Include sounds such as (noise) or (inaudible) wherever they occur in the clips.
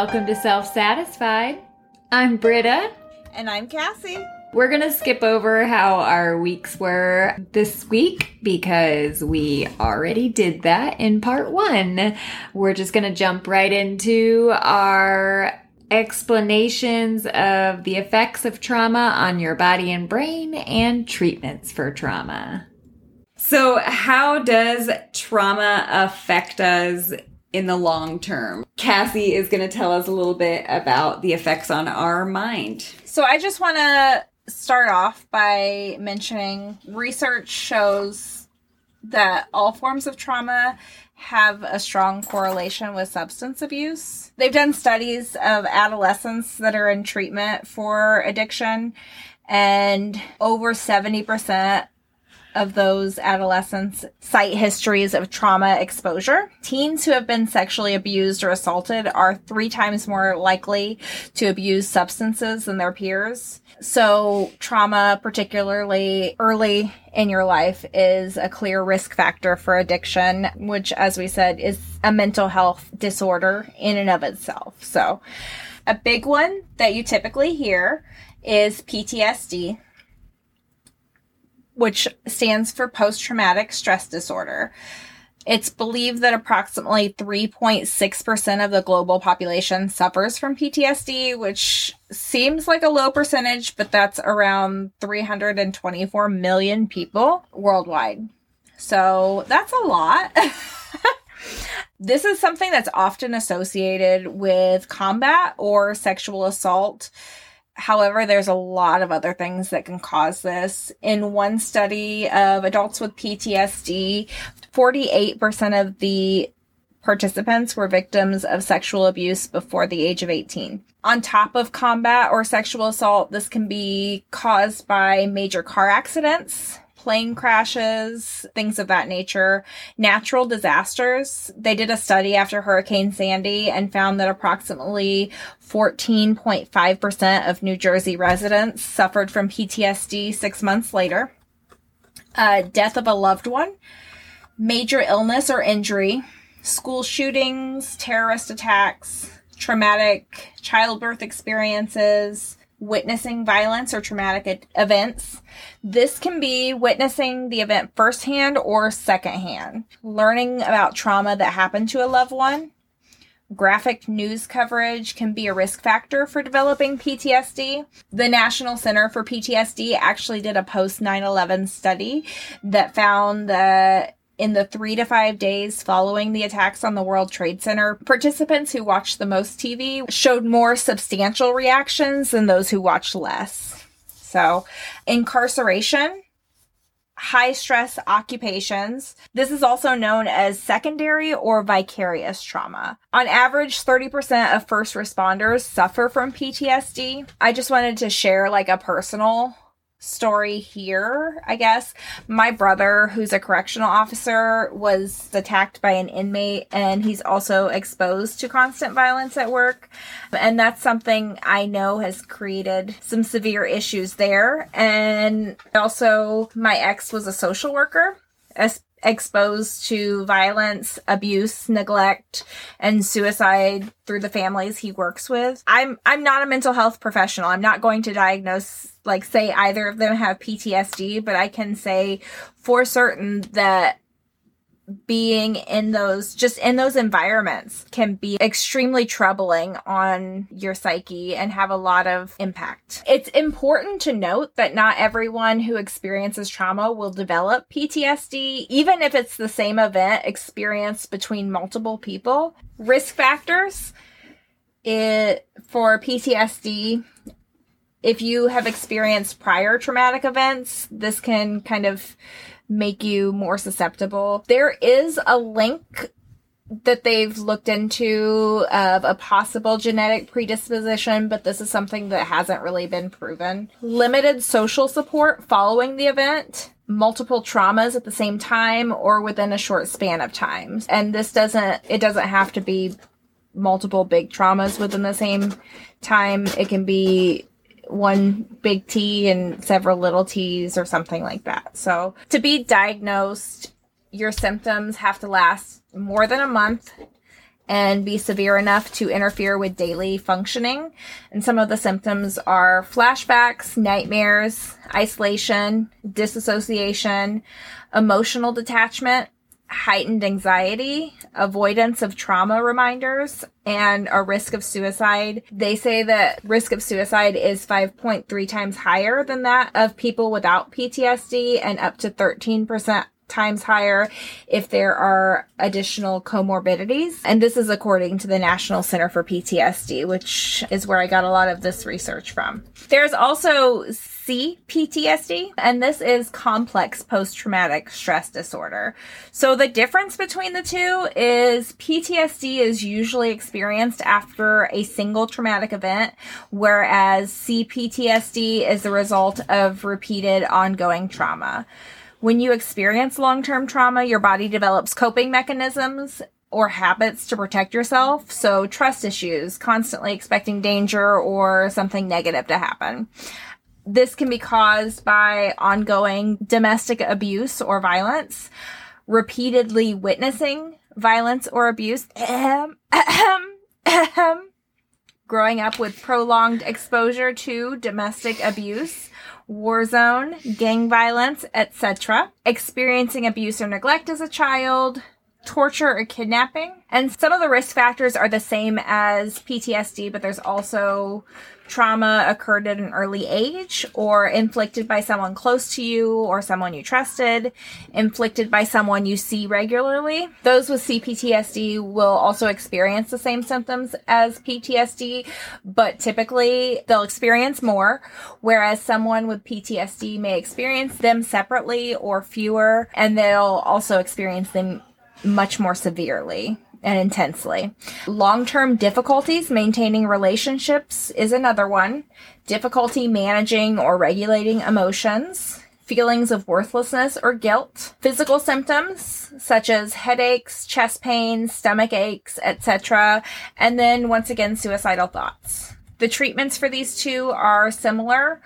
welcome to Self Satisfied. I'm Britta. And I'm Cassie. We're going to skip over how our weeks were this week because we already did that in part one. We're just going to jump right into our explanations of the effects of trauma on your body and brain and treatments for trauma. So, how does trauma affect us in the long term? Cassie is going to tell us a little bit about the effects on our mind. So, I just want to start off by mentioning research shows that all forms of trauma have a strong correlation with substance abuse. They've done studies of adolescents that are in treatment for addiction, and over 70% of those adolescents cite histories of trauma exposure. Teens who have been sexually abused or assaulted are three times more likely to abuse substances than their peers. So trauma, particularly early in your life, is a clear risk factor for addiction, which, as we said, is a mental health disorder in and of itself. So a big one that you typically hear is PTSD which stands for post traumatic stress disorder. It's believed that approximately 3.6% of the global population suffers from PTSD, which seems like a low percentage, but that's around 324 million people worldwide. So that's a lot. (laughs) this is something that's often associated with combat or sexual assault However, there's a lot of other things that can cause this. In one study of adults with PTSD, 48% of the participants were victims of sexual abuse before the age of 18. On top of combat or sexual assault, this can be caused by major car accidents, plane crashes, things of that nature, natural disasters. They did a study after Hurricane Sandy and found that approximately 14.5% of New Jersey residents suffered from PTSD six months later. Uh, death of a loved one, major illness or injury, school shootings, terrorist attacks, traumatic childbirth experiences, witnessing violence or traumatic events. This can be witnessing the event firsthand or secondhand, learning about trauma that happened to a loved one. Graphic news coverage can be a risk factor for developing PTSD. The National Center for PTSD actually did a post 9 11 study that found that in the three to five days following the attacks on the World Trade Center, participants who watched the most TV showed more substantial reactions than those who watched less. So, incarceration, high stress occupations. This is also known as secondary or vicarious trauma. On average, 30% of first responders suffer from PTSD. I just wanted to share like a personal story here, I guess. My brother, who's a correctional officer, was attacked by an inmate and he's also exposed to constant violence at work. And that's something I know has created some severe issues there. And also, my ex was a social worker exposed to violence, abuse, neglect, and suicide through the families he works with. I'm I'm not a mental health professional. I'm not going to diagnose like say either of them have PTSD, but I can say for certain that being in those just in those environments can be extremely troubling on your psyche and have a lot of impact. It's important to note that not everyone who experiences trauma will develop PTSD even if it's the same event experienced between multiple people. Risk factors it for PTSD if you have experienced prior traumatic events, this can kind of make you more susceptible. There is a link that they've looked into of a possible genetic predisposition, but this is something that hasn't really been proven. Limited social support following the event, multiple traumas at the same time or within a short span of time. And this doesn't, it doesn't have to be multiple big traumas within the same time. It can be one big T and several little T's or something like that. So to be diagnosed, your symptoms have to last more than a month and be severe enough to interfere with daily functioning. And some of the symptoms are flashbacks, nightmares, isolation, disassociation, emotional detachment, heightened anxiety, avoidance of trauma reminders, and a risk of suicide. They say that risk of suicide is 5.3 times higher than that of people without PTSD and up to 13% times higher if there are additional comorbidities. And this is according to the National Center for PTSD, which is where I got a lot of this research from. There's also CPTSD, and this is complex post traumatic stress disorder. So the difference between the two is PTSD is usually experienced after a single traumatic event, whereas CPTSD is the result of repeated ongoing trauma. When you experience long term trauma, your body develops coping mechanisms or habits to protect yourself. So trust issues, constantly expecting danger or something negative to happen. This can be caused by ongoing domestic abuse or violence, repeatedly witnessing violence or abuse, (clears throat) growing up with prolonged exposure to domestic abuse, war zone, gang violence, etc., experiencing abuse or neglect as a child, torture or kidnapping. And some of the risk factors are the same as PTSD, but there's also trauma occurred at an early age or inflicted by someone close to you or someone you trusted, inflicted by someone you see regularly. Those with CPTSD will also experience the same symptoms as PTSD, but typically they'll experience more, whereas someone with PTSD may experience them separately or fewer, and they'll also experience them much more severely and intensely. Long term difficulties maintaining relationships is another one. Difficulty managing or regulating emotions. Feelings of worthlessness or guilt. Physical symptoms such as headaches, chest pains, stomach aches, etc. And then once again, suicidal thoughts. The treatments for these two are similar,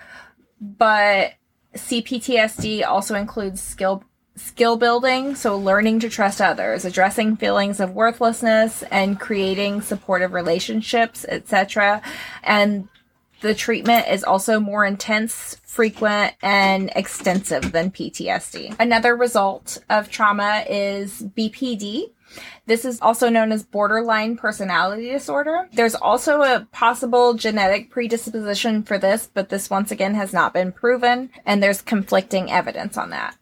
but CPTSD also includes skill skill building, so learning to trust others, addressing feelings of worthlessness and creating supportive relationships, etc. And the treatment is also more intense, frequent, and extensive than PTSD. Another result of trauma is BPD. This is also known as borderline personality disorder. There's also a possible genetic predisposition for this, but this once again has not been proven, and there's conflicting evidence on that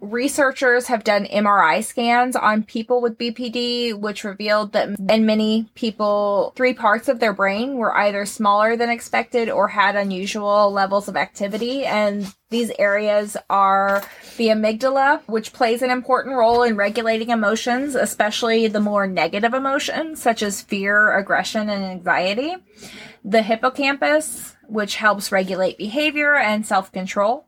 researchers have done MRI scans on people with BPD, which revealed that in many people, three parts of their brain were either smaller than expected or had unusual levels of activity. And these areas are the amygdala, which plays an important role in regulating emotions, especially the more negative emotions, such as fear, aggression, and anxiety. The hippocampus, which helps regulate behavior and self control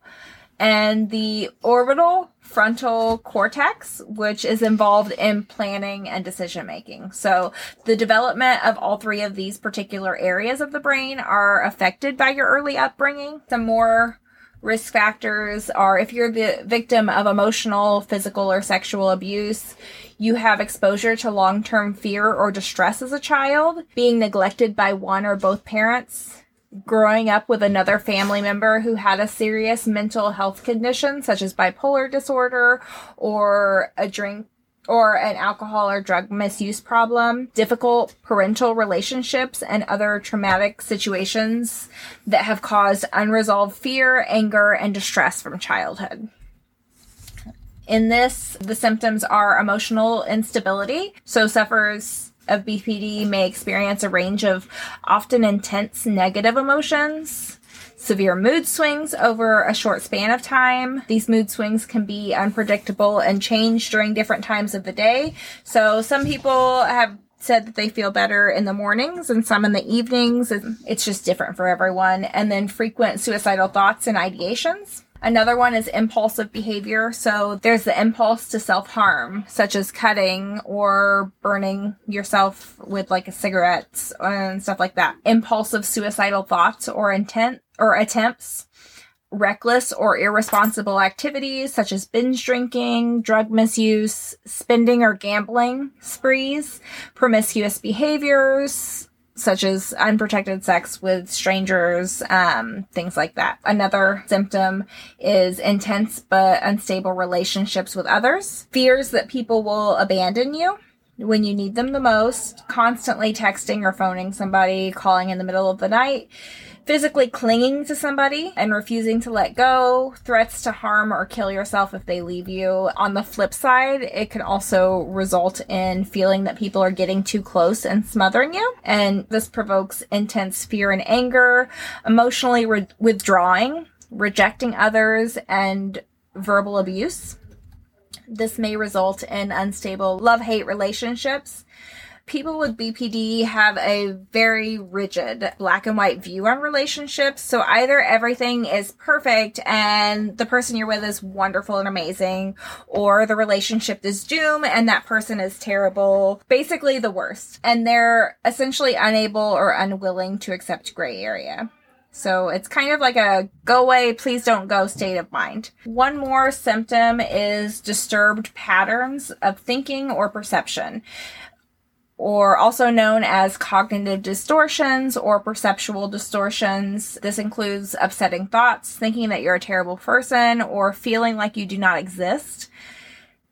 and the orbital frontal cortex, which is involved in planning and decision making. So the development of all three of these particular areas of the brain are affected by your early upbringing. Some more risk factors are if you're the victim of emotional, physical, or sexual abuse, you have exposure to long term fear or distress as a child, being neglected by one or both parents, growing up with another family member who had a serious mental health condition such as bipolar disorder or a drink or an alcohol or drug misuse problem, difficult parental relationships, and other traumatic situations that have caused unresolved fear, anger, and distress from childhood. In this, the symptoms are emotional instability, so suffers of BPD may experience a range of often intense negative emotions, severe mood swings over a short span of time. These mood swings can be unpredictable and change during different times of the day. So some people have said that they feel better in the mornings and some in the evenings. It's just different for everyone. And then frequent suicidal thoughts and ideations. Another one is impulsive behavior. So there's the impulse to self harm, such as cutting or burning yourself with like a cigarette uh, and stuff like that. Impulsive suicidal thoughts or intent or attempts reckless or irresponsible activities such as binge drinking, drug misuse, spending or gambling sprees, promiscuous behaviors, such as unprotected sex with strangers, um, things like that. Another symptom is intense but unstable relationships with others, fears that people will abandon you when you need them the most, constantly texting or phoning somebody, calling in the middle of the night, physically clinging to somebody and refusing to let go, threats to harm or kill yourself if they leave you. On the flip side, it can also result in feeling that people are getting too close and smothering you. And this provokes intense fear and anger, emotionally re- withdrawing, rejecting others, and verbal abuse. This may result in unstable love hate relationships people with BPD have a very rigid black and white view on relationships. So either everything is perfect and the person you're with is wonderful and amazing, or the relationship is doom and that person is terrible. Basically the worst. And they're essentially unable or unwilling to accept gray area. So it's kind of like a go away, please don't go state of mind. One more symptom is disturbed patterns of thinking or perception or also known as cognitive distortions or perceptual distortions. This includes upsetting thoughts, thinking that you're a terrible person, or feeling like you do not exist.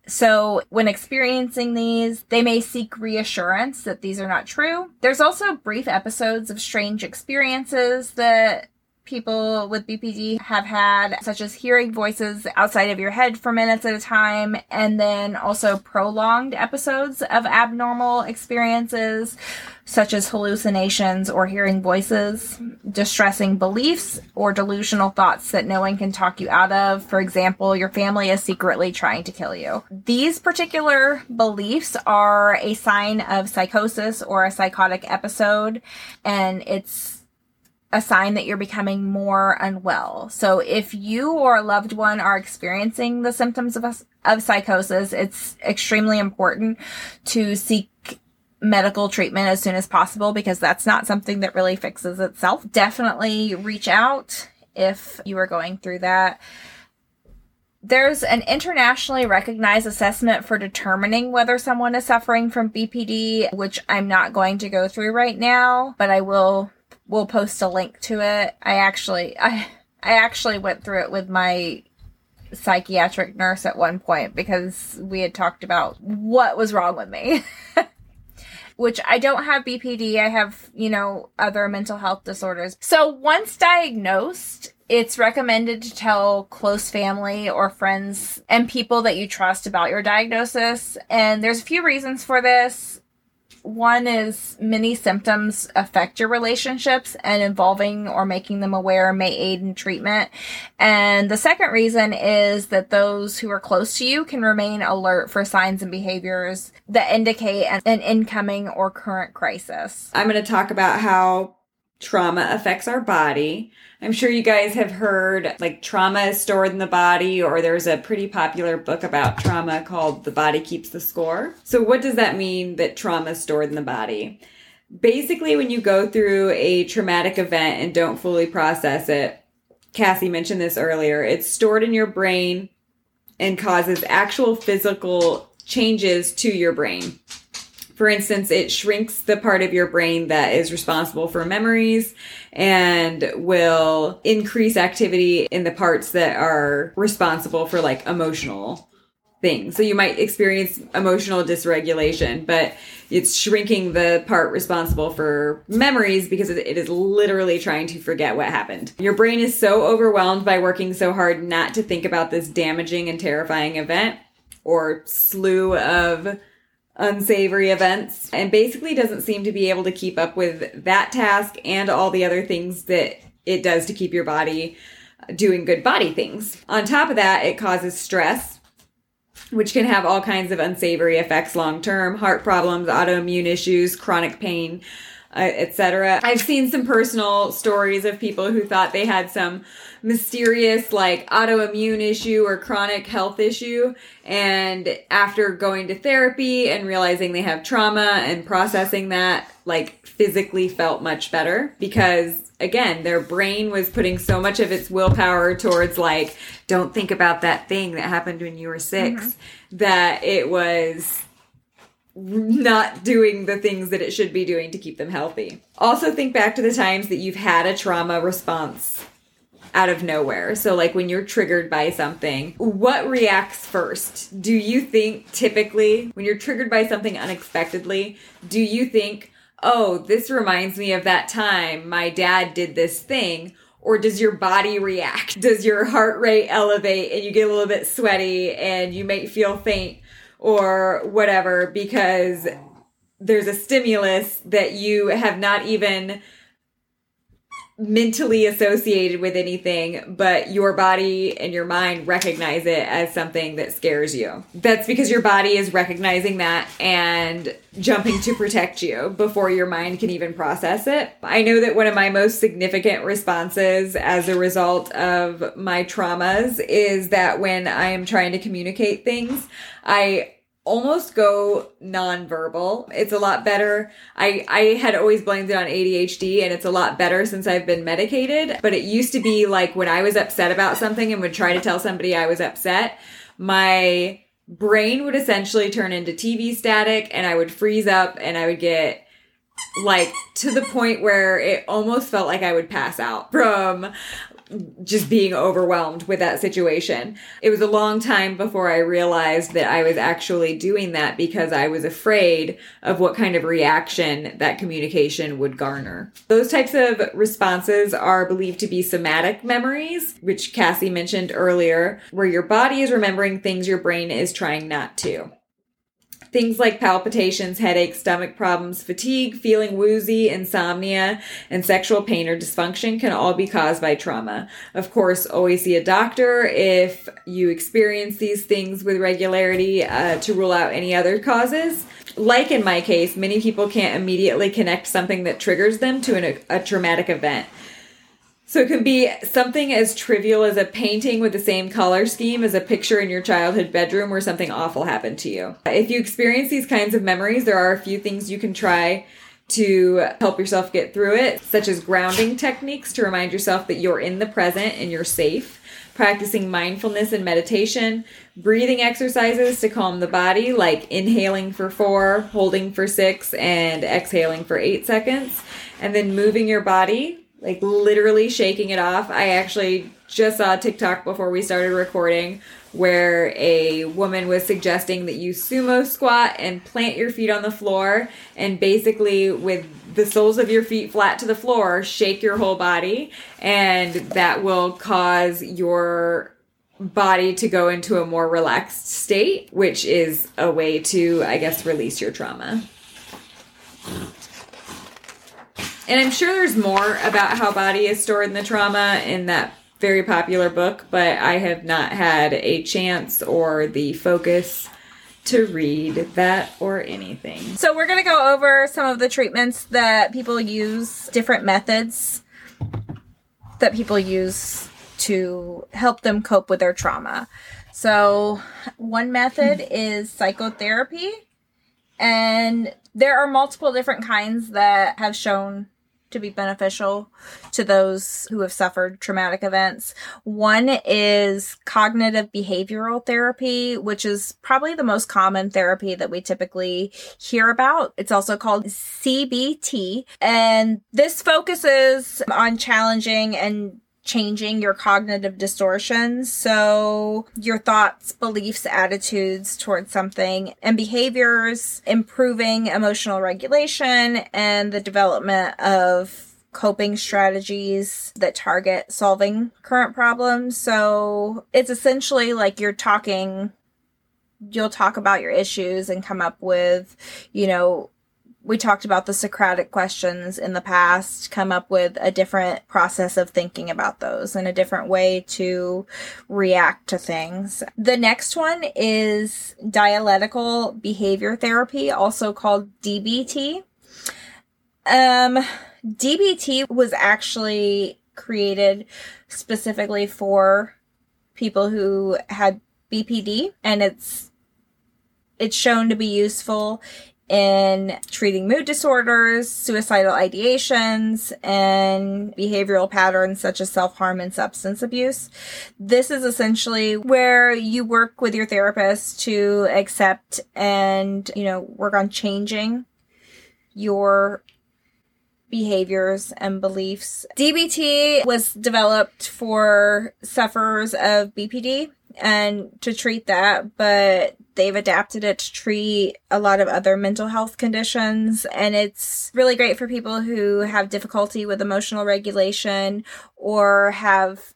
So, when experiencing these, they may seek reassurance that these are not true. There's also brief episodes of strange experiences that people with BPD have had, such as hearing voices outside of your head for minutes at a time, and then also prolonged episodes of abnormal experiences, such as hallucinations or hearing voices, distressing beliefs, or delusional thoughts that no one can talk you out of. For example, your family is secretly trying to kill you. These particular beliefs are a sign of psychosis or a psychotic episode, and it's a sign that you're becoming more unwell. So if you or a loved one are experiencing the symptoms of, of psychosis, it's extremely important to seek medical treatment as soon as possible because that's not something that really fixes itself. Definitely reach out if you are going through that. There's an internationally recognized assessment for determining whether someone is suffering from BPD, which I'm not going to go through right now, but I will we'll post a link to it. I actually (laughs) I I actually went through it with my psychiatric nurse at one point because we had talked about what was wrong with me. (laughs) Which I don't have BPD, I have, you know, other mental health disorders. So once diagnosed, it's recommended to tell close family or friends and people that you trust about your diagnosis. And there's a few reasons for this one is many symptoms affect your relationships and involving or making them aware may aid in treatment. And the second reason is that those who are close to you can remain alert for signs and behaviors that indicate an, an incoming or current crisis. I'm going to talk about how trauma affects our body. I'm sure you guys have heard like trauma is stored in the body, or there's a pretty popular book about trauma called The Body Keeps the Score. So, what does that mean that trauma is stored in the body? Basically, when you go through a traumatic event and don't fully process it, Cassie mentioned this earlier, it's stored in your brain and causes actual physical changes to your brain. For instance, it shrinks the part of your brain that is responsible for memories and will increase activity in the parts that are responsible for like emotional things. So you might experience emotional dysregulation, but it's shrinking the part responsible for memories because it is literally trying to forget what happened. Your brain is so overwhelmed by working so hard not to think about this damaging and terrifying event or slew of unsavory events and basically doesn't seem to be able to keep up with that task and all the other things that it does to keep your body doing good body things. On top of that, it causes stress, which can have all kinds of unsavory effects long term heart problems, autoimmune issues, chronic pain. Etc. I've seen some personal stories of people who thought they had some mysterious like autoimmune issue or chronic health issue and after going to therapy and realizing they have trauma and processing that like physically felt much better because again their brain was putting so much of its willpower towards like don't think about that thing that happened when you were 6 mm-hmm. that it was not doing the things that it should be doing to keep them healthy. Also, think back to the times that you've had a trauma response out of nowhere. So, like when you're triggered by something, what reacts first? Do you think typically when you're triggered by something unexpectedly, do you think, oh, this reminds me of that time my dad did this thing? Or does your body react? (laughs) Does your heart rate elevate and you get a little bit sweaty and you may feel faint or whatever because there's a stimulus that you have not even mentally associated with anything, but your body and your mind recognize it as something that scares you. That's because your body is recognizing that and jumping to protect you before your mind can even process it. I know that one of my most significant responses as a result of my traumas is that when I am trying to communicate things, I almost go nonverbal. It's a lot better. I, I had always blamed it on ADHD and it's a lot better since I've been medicated. But it used to be like when I was upset about something and would try to tell somebody I was upset, my brain would essentially turn into TV static and I would freeze up and I would get like to the point where it almost felt like I would pass out from just being overwhelmed with that situation. It was a long time before I realized that I was actually doing that because I was afraid of what kind of reaction that communication would garner. Those types of responses are believed to be somatic memories, which Cassie mentioned earlier, where your body is remembering things your brain is trying not to. Things like palpitations, headaches, stomach problems, fatigue, feeling woozy, insomnia, and sexual pain or dysfunction can all be caused by trauma. Of course, always see a doctor if you experience these things with regularity uh, to rule out any other causes. Like in my case, many people can't immediately connect something that triggers them to an, a traumatic event. So it can be something as trivial as a painting with the same color scheme as a picture in your childhood bedroom where something awful happened to you. If you experience these kinds of memories, there are a few things you can try to help yourself get through it, such as grounding techniques to remind yourself that you're in the present and you're safe, practicing mindfulness and meditation, breathing exercises to calm the body, like inhaling for four, holding for six, and exhaling for eight seconds, and then moving your body like literally shaking it off. I actually just saw TikTok before we started recording where a woman was suggesting that you sumo squat and plant your feet on the floor and basically with the soles of your feet flat to the floor shake your whole body and that will cause your body to go into a more relaxed state which is a way to i guess release your trauma and I'm sure there's more about how body is stored in the trauma in that very popular book, but I have not had a chance or the focus to read that or anything. So we're going to go over some of the treatments that people use, different methods that people use to help them cope with their trauma. So one method is psychotherapy and there are multiple different kinds that have shown to be beneficial to those who have suffered traumatic events. One is cognitive behavioral therapy, which is probably the most common therapy that we typically hear about. It's also called CBT, and this focuses on challenging and changing your cognitive distortions. So your thoughts, beliefs, attitudes towards something and behaviors, improving emotional regulation and the development of coping strategies that target solving current problems. So it's essentially like you're talking you'll talk about your issues and come up with, you know, we talked about the Socratic questions in the past, come up with a different process of thinking about those and a different way to react to things. The next one is dialectical behavior therapy, also called DBT. Um, DBT was actually created specifically for people who had BPD, and it's it's shown to be useful in treating mood disorders, suicidal ideations, and behavioral patterns such as self harm and substance abuse. This is essentially where you work with your therapist to accept and, you know, work on changing your behaviors and beliefs. DBT was developed for sufferers of BPD and to treat that, but they've adapted it to treat a lot of other mental health conditions. And it's really great for people who have difficulty with emotional regulation or have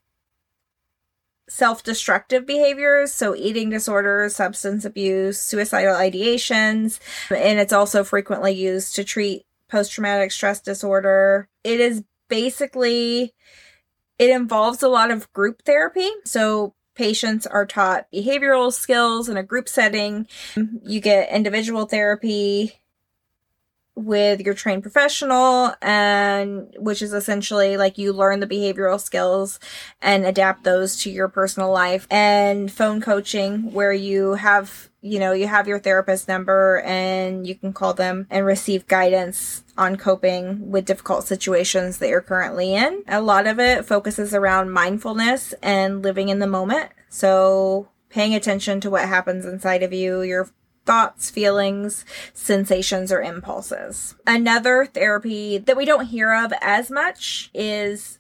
self-destructive behaviors. So eating disorders substance abuse suicidal ideations. And it's also frequently used to treat post-traumatic stress disorder. It is basically it involves a lot of group therapy. So patients are taught behavioral skills in a group setting. You get individual therapy with your trained professional and which is essentially like you learn the behavioral skills and adapt those to your personal life and phone coaching where you have you know you have your therapist number and you can call them and receive guidance on coping with difficult situations that you're currently in a lot of it focuses around mindfulness and living in the moment so paying attention to what happens inside of you your thoughts, feelings, sensations, or impulses. Another therapy that we don't hear of as much is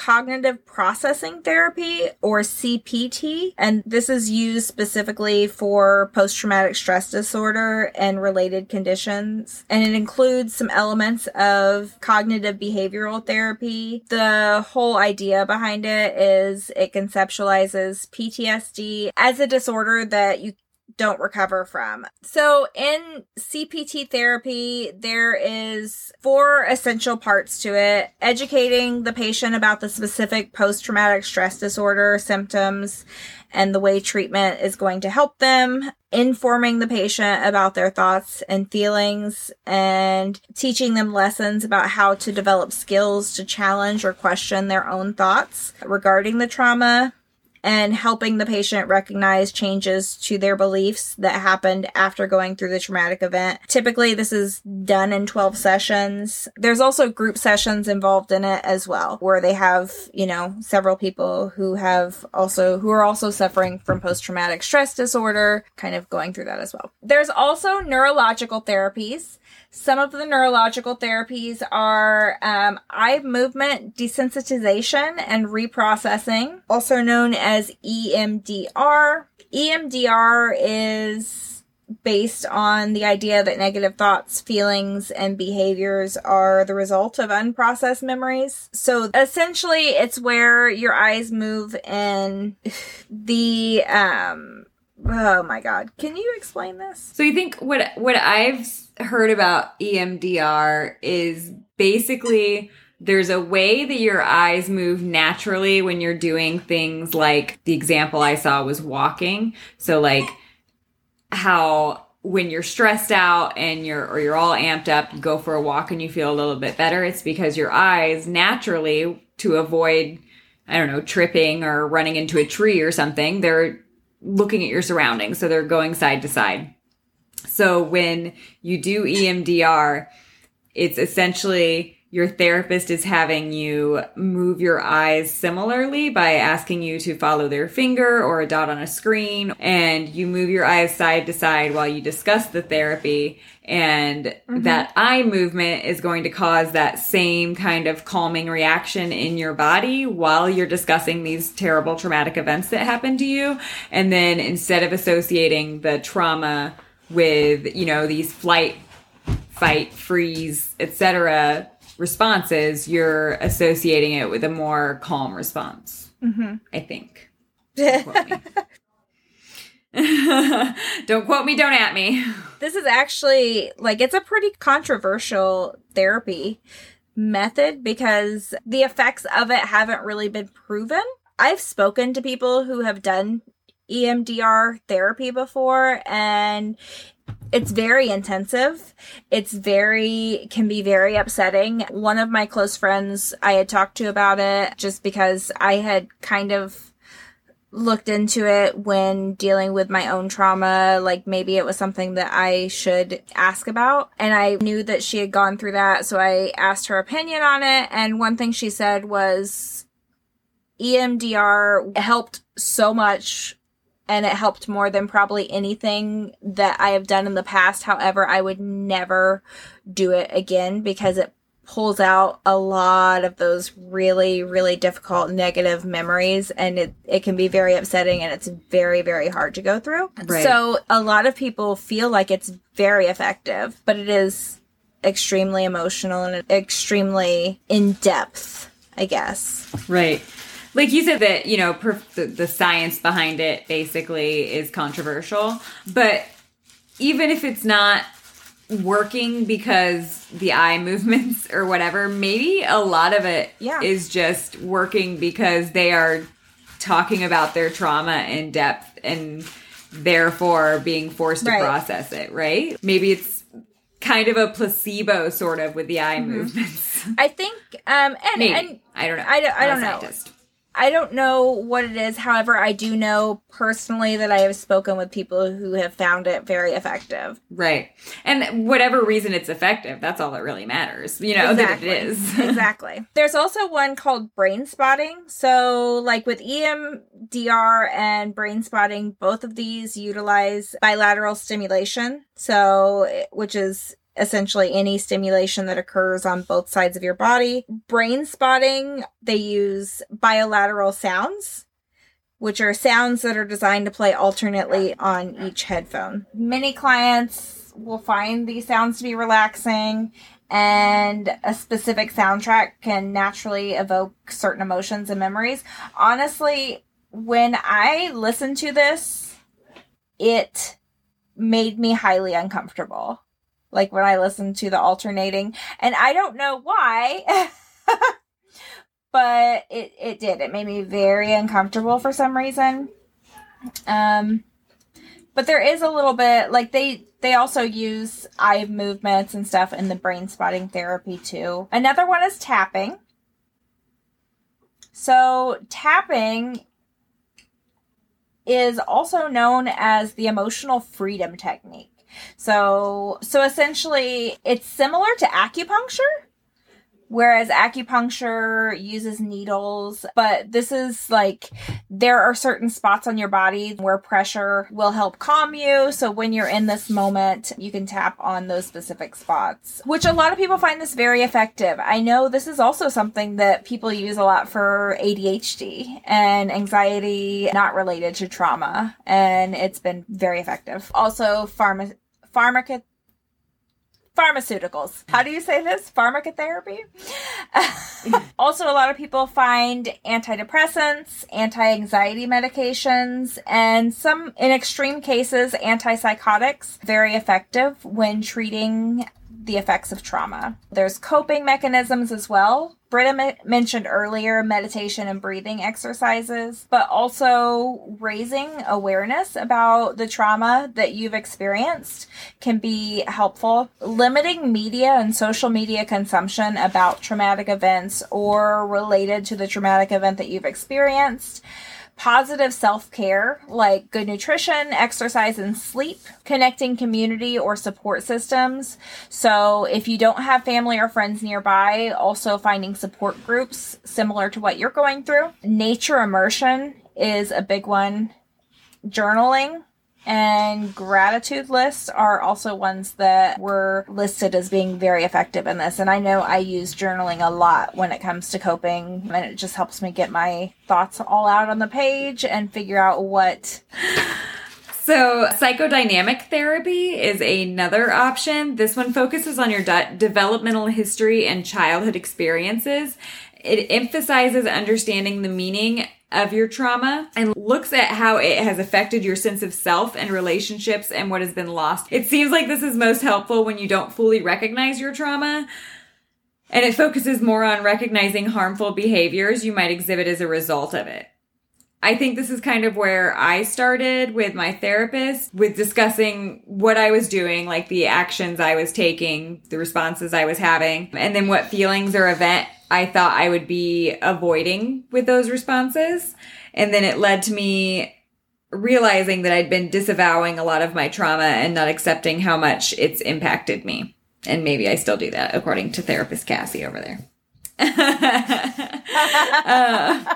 cognitive processing therapy or CPT and this is used specifically for post-traumatic stress disorder and related conditions and it includes some elements of cognitive behavioral therapy. The whole idea behind it is it conceptualizes PTSD as a disorder that you don't recover from. So in CPT therapy, there is four essential parts to it. Educating the patient about the specific post-traumatic stress disorder symptoms and the way treatment is going to help them, informing the patient about their thoughts and feelings, and teaching them lessons about how to develop skills to challenge or question their own thoughts regarding the trauma, and helping the patient recognize changes to their beliefs that happened after going through the traumatic event. Typically, this is done in 12 sessions. There's also group sessions involved in it as well, where they have, you know, several people who have also, who are also suffering from post traumatic stress disorder, kind of going through that as well. There's also neurological therapies. Some of the neurological therapies are um, eye movement desensitization and reprocessing, also known as EMDR. EMDR is based on the idea that negative thoughts, feelings, and behaviors are the result of unprocessed memories. So essentially, it's where your eyes move in (sighs) the um oh my god can you explain this so you think what what i've heard about EMDR is basically there's a way that your eyes move naturally when you're doing things like the example I saw was walking. So like how when you're stressed out and you're or you're all amped up, you go for a walk and you feel a little bit better. It's because your eyes naturally to avoid I don't know, tripping or running into a tree or something, they're looking at your surroundings. So they're going side to side. So when you do EMDR, it's essentially your therapist is having you move your eyes similarly by asking you to follow their finger or a dot on a screen and you move your eyes side to side while you discuss the therapy and mm-hmm. that eye movement is going to cause that same kind of calming reaction in your body while you're discussing these terrible traumatic events that happened to you and then instead of associating the trauma with you know these flight fight freeze etc responses you're associating it with a more calm response mm-hmm. i think. Don't quote, (laughs) don't quote me don't at me. This is actually like it's a pretty controversial therapy method because the effects of it haven't really been proven. I've spoken to people who have done EMDR therapy before and it's very intensive. It's very, can be very upsetting. One of my close friends I had talked to about it just because I had kind of looked into it when dealing with my own trauma. Like maybe it was something that I should ask about. And I knew that she had gone through that. So I asked her opinion on it. And one thing she said was EMDR helped so much and it helped more than probably anything that I have done in the past. However, I would never do it again because it pulls out a lot of those really, really difficult negative memories and it, it can be very upsetting and it's very, very hard to go through. Right. So a lot of people feel like it's very effective, but it is extremely emotional and extremely in depth, I guess. Right. Like you said that, you know, the, the science behind it basically is controversial, but even if it's not working because the eye (laughs) movements or whatever, maybe a lot of it is Yeah. just working because they are talking about their trauma in depth and therefore being forced to process it, right? Maybe it's kind of a placebo sort of with the eye Mm-hmm. movements. I think, um, and, Maybe. and I don't know. I don't- I don't know. I don't know what it is. However, I do know personally that I have spoken with people who have found it very effective. Right. And whatever reason it's effective, that's all that really matters. You know, that it is. (laughs) exactly. There's also one called brain spotting. So, like with EMDR and brain spotting, both of these utilize bilateral stimulation. So, which is essentially any stimulation that occurs on both sides of your body. Brain spotting, they use bilateral sounds. Which are sounds that are designed to play alternately on each headphone. Many clients will find these sounds to be relaxing and a specific soundtrack can naturally evoke certain emotions and memories. Honestly, when I listened to this, it made me highly uncomfortable. Like when I listened to the alternating, and I don't know why, (laughs) but it, it did. It made me very uncomfortable for some reason. Um, but there is a little bit like they they also use eye movements and stuff in the brain spotting therapy too. Another one is tapping. So tapping is also known as the emotional freedom technique. So so essentially it's similar to acupuncture Whereas acupuncture uses needles, but this is like there are certain spots on your body where pressure will help calm you. So when you're in this moment, you can tap on those specific spots, which a lot of people find this very effective. I know this is also something that people use a lot for ADHD and anxiety not related to trauma, and it's been very effective. Also, pharma pharmaceuticals. How do you say this? Pharmacotherapy? (laughs) also, a lot of people find antidepressants, anti anxiety medications, and some, in extreme cases, antipsychotics very effective when treating the effects of trauma. There's coping mechanisms as well. Britta me- mentioned earlier meditation and breathing exercises, but also raising awareness about the trauma that you've experienced can be helpful. Limiting media and social media consumption about traumatic events or related to the traumatic event that you've experienced positive self care like good nutrition, exercise, and sleep, connecting community or support systems. So, if you don't have family or friends nearby, also finding support groups similar to what you're going through. Nature immersion is a big one. Journaling and gratitude lists are also ones that were listed as being very effective in this. And I know I use journaling a lot when it comes to coping, and it just helps me get my thoughts all out on the page and figure out what. (laughs) So, psychodynamic therapy is another option. This one focuses on your de- developmental history and childhood experiences. It emphasizes understanding the meaning of your trauma and looks at how it has affected your sense of self and relationships and what has been lost. It seems like this is most helpful when you don't fully recognize your trauma. And it focuses more on recognizing harmful behaviors you might exhibit as a result of it. I think this is kind of where I started with my therapist with discussing what I was doing, like the actions I was taking, the responses I was having, and then what feelings or event I thought I would be avoiding with those responses. And then it led to me realizing that I'd been disavowing a lot of my trauma and not accepting how much it's impacted me. And maybe I still do that, according to therapist Cassie over there. (laughs) uh,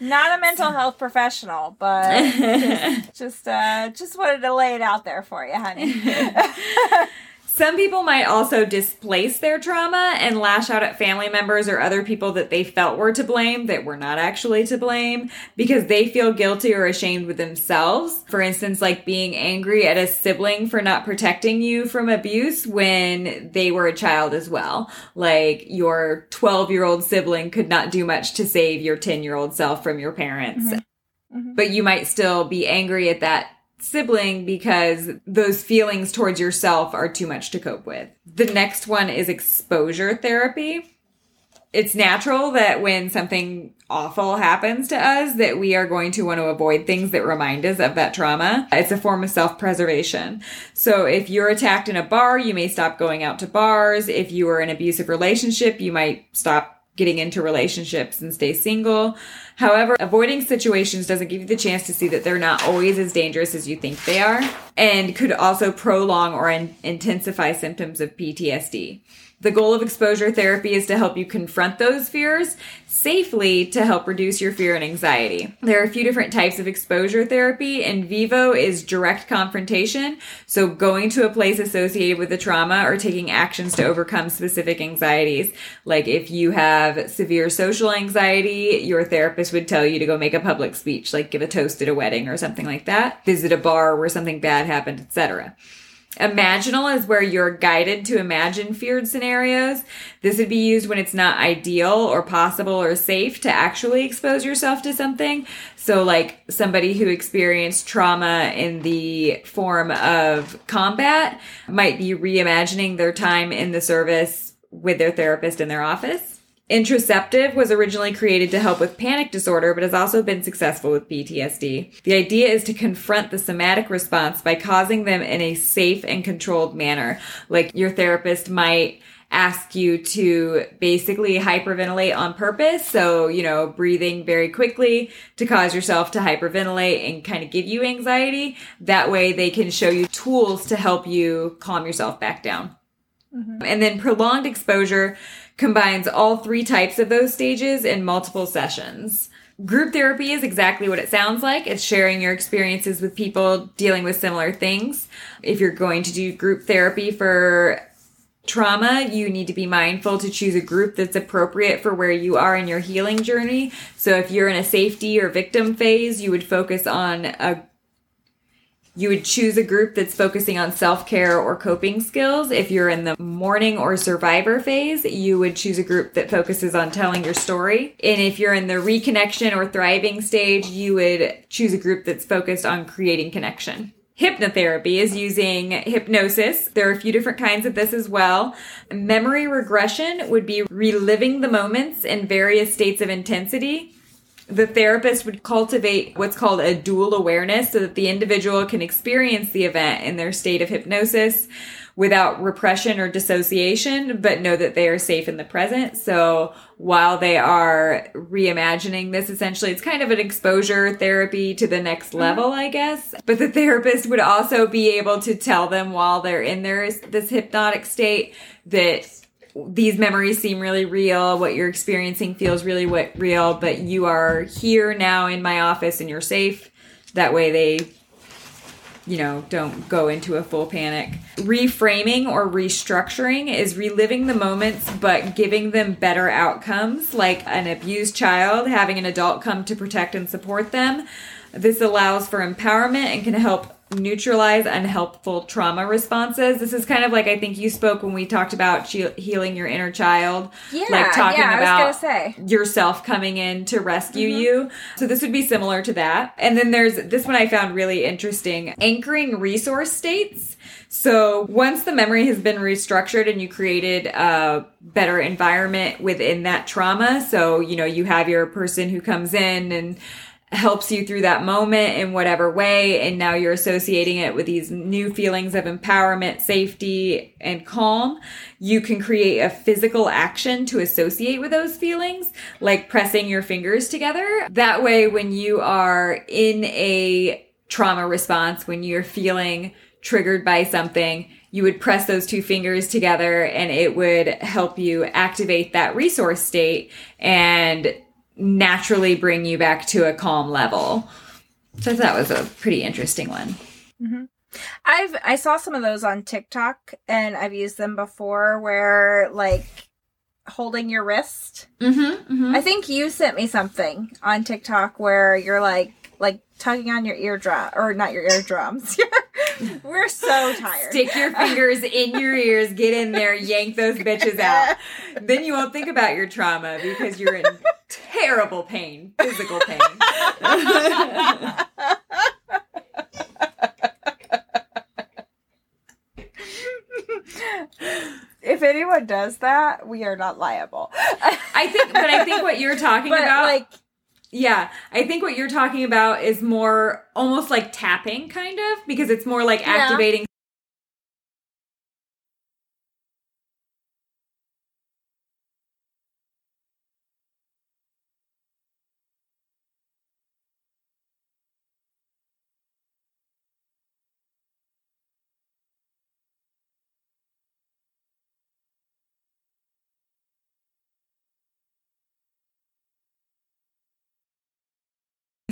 Not a mental health professional, but (laughs) just just, uh, just wanted to lay it out there for you, honey. (laughs) Some people might also displace their trauma and lash out at family members or other people that they felt were to blame that were not actually to blame because they feel guilty or ashamed with themselves. For instance, like being angry at a sibling for not protecting you from abuse when they were a child as well. Like your 12 year old sibling could not do much to save your 10 year old self from your parents. Mm-hmm. Mm-hmm. But you might still be angry at that sibling because those feelings towards yourself are too much to cope with. The next one is exposure therapy. It's natural that when something awful happens to us that we are going to want to avoid things that remind us of that trauma. It's a form of self-preservation. So if you're attacked in a bar, you may stop going out to bars. If you are in an abusive relationship, you might stop getting into relationships and stay single. However, avoiding situations doesn't give you the chance to see that they're not always as dangerous as you think they are and could also prolong or in- intensify symptoms of PTSD. The goal of exposure therapy is to help you confront those fears safely to help reduce your fear and anxiety. There are a few different types of exposure therapy. In vivo is direct confrontation, so going to a place associated with the trauma or taking actions to overcome specific anxieties. Like if you have severe social anxiety, your therapist would tell you to go make a public speech, like give a toast at a wedding or something like that, visit a bar where something bad happened, etc. Imaginal is where you're guided to imagine feared scenarios. This would be used when it's not ideal or possible or safe to actually expose yourself to something. So, like somebody who experienced trauma in the form of combat might be reimagining their time in the service with their therapist in their office. Interoceptive was originally created to help with panic disorder, but has also been successful with PTSD. The idea is to confront the somatic response by causing them in a safe and controlled manner. Like your therapist might ask you to basically hyperventilate on purpose. So, you know, breathing very quickly to cause yourself to hyperventilate and kind of give you anxiety. That way they can show you tools to help you calm yourself back down. Mm-hmm. And then prolonged exposure combines all three types of those stages in multiple sessions. Group therapy is exactly what it sounds like. It's sharing your experiences with people dealing with similar things. If you're going to do group therapy for trauma, you need to be mindful to choose a group that's appropriate for where you are in your healing journey. So if you're in a safety or victim phase, you would focus on a you would choose a group that's focusing on self care or coping skills. If you're in the mourning or survivor phase, you would choose a group that focuses on telling your story. And if you're in the reconnection or thriving stage, you would choose a group that's focused on creating connection. Hypnotherapy is using hypnosis. There are a few different kinds of this as well. Memory regression would be reliving the moments in various states of intensity the therapist would cultivate what's called a dual awareness so that the individual can experience the event in their state of hypnosis without repression or dissociation, but know that they are safe in the present. So while they are reimagining this, essentially, it's kind of an exposure therapy to the next mm-hmm. level, I guess. But the therapist would also be able to tell them while they're in their, this hypnotic state that these memories seem really real. What you're experiencing feels really what real, but you are here now in my office and you're safe. That way they you know, don't go into a full panic. Reframing or restructuring is reliving the moments but giving them better outcomes, like an abused child having an adult come to protect and support them. This allows for empowerment and can help neutralize unhelpful trauma responses. This is kind of like I think you spoke when we talked about healing your inner child. Yeah, like talking yeah, about yourself coming in to rescue mm-hmm. you. So this would be similar to that. And then there's this one I found really interesting: anchoring resource states. So once the memory has been restructured and you created a better environment within that trauma, so you know you have your person who comes in and helps you through that moment in whatever way and now you're associating it with these new feelings of empowerment, safety and calm, you can create a physical action to associate with those feelings, like pressing your fingers together. That way when you are in a trauma response, when you're feeling triggered by something, you would press those two fingers together and it would help you activate that resource state and naturally bring you back to a calm level. So that was a pretty interesting one. Mm-hmm. I've I saw some of those on TikTok and I've used them before where like holding your wrist. Mm-hmm, mm-hmm. I think you sent me something on TikTok where you're like like tugging on your eardrum or not your eardrums. (laughs) We're so tired. Stick your fingers in your ears, get in there, yank those bitches out. (laughs) Then you won't think about your trauma because you're in terrible pain, physical pain. if anyone does that, we are not liable. I think, but I think what you're talking but about, like yeah, I think what you're talking about is more almost like tapping, kind of, because it's more like activating.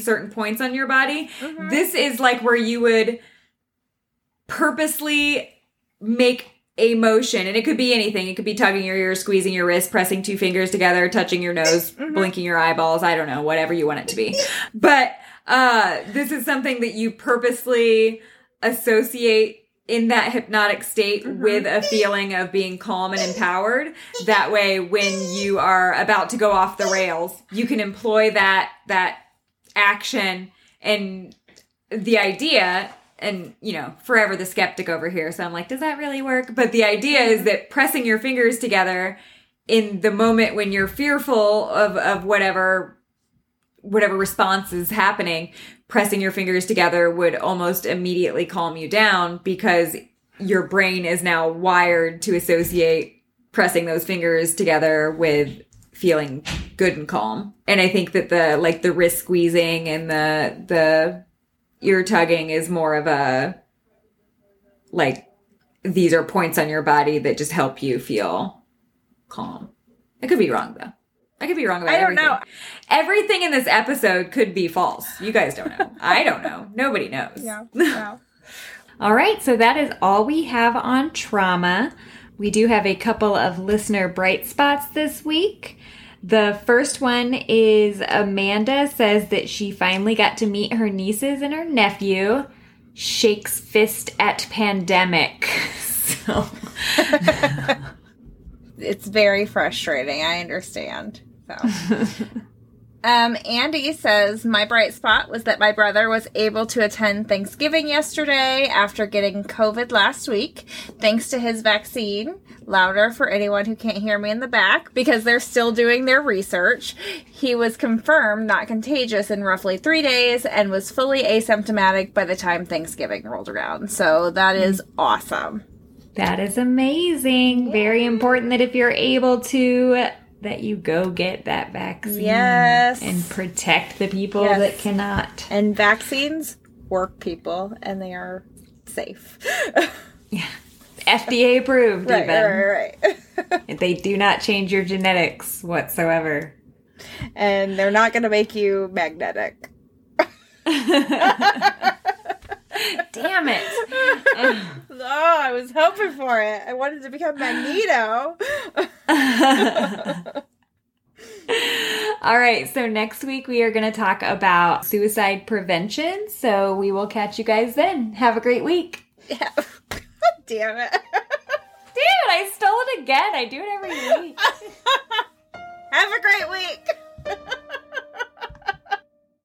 Certain points on your body. Mhm. This is like where you would purposely make a motion, and it could be anything. It could be tugging your ear, squeezing your wrist, pressing two fingers together, touching your nose, (laughs) Mhm. blinking your eyeballs. I don't know, whatever you want it to be. But uh, this is something that you purposely associate in that hypnotic state Mhm. with a feeling of being calm and empowered. That way, when you are about to go off the rails, you can employ that that action and the idea and you know forever the skeptic over here so i'm like does that really work? But the idea is that pressing your fingers together in the moment when you're fearful of of whatever whatever response is happening pressing your fingers together would almost immediately calm you down because your brain is now wired to associate pressing those fingers together with feeling good and calm. And I think that the like the wrist squeezing and the the ear tugging is more of a like these are points on your body that just help you feel calm. I could be wrong though. I could be wrong about I don't everything. know. Everything in this episode could be false. You guys don't know. (laughs) I don't know. Nobody knows. Yeah. (laughs) yeah. All right, so that is all we have on trauma. We do have a couple of listener bright spots this week. The first one is Amanda says that she finally got to meet her nieces and her nephew. Shakes fist at pandemic. (laughs) So (laughs) it's very frustrating. I understand. So. (laughs) Um, Andy says, My bright spot was that my brother was able to attend Thanksgiving yesterday after getting COVID last week, thanks to his vaccine. Louder for anyone who can't hear me in the back because they're still doing their research. He was confirmed not contagious in roughly three days and was fully asymptomatic by the time Thanksgiving rolled around. So that is awesome. that is amazing. Very important that if you're able to that you go get that vaccine Yes. and protect the people Yes. that cannot. And vaccines work, people, and they are safe. (laughs) yeah. FDA approved right, even. right, right. (laughs) They do not change your genetics whatsoever. and they're not going to make you magnetic. (laughs) Damn it. (laughs) oh, I was hoping for it. I wanted to become Magneto. (laughs) All right, so next week we are going to talk about suicide prevention. So we will catch you guys then. Have a great week. Yeah. Damn it. Dude, I stole it again. I do it every week. (laughs) Have a great week.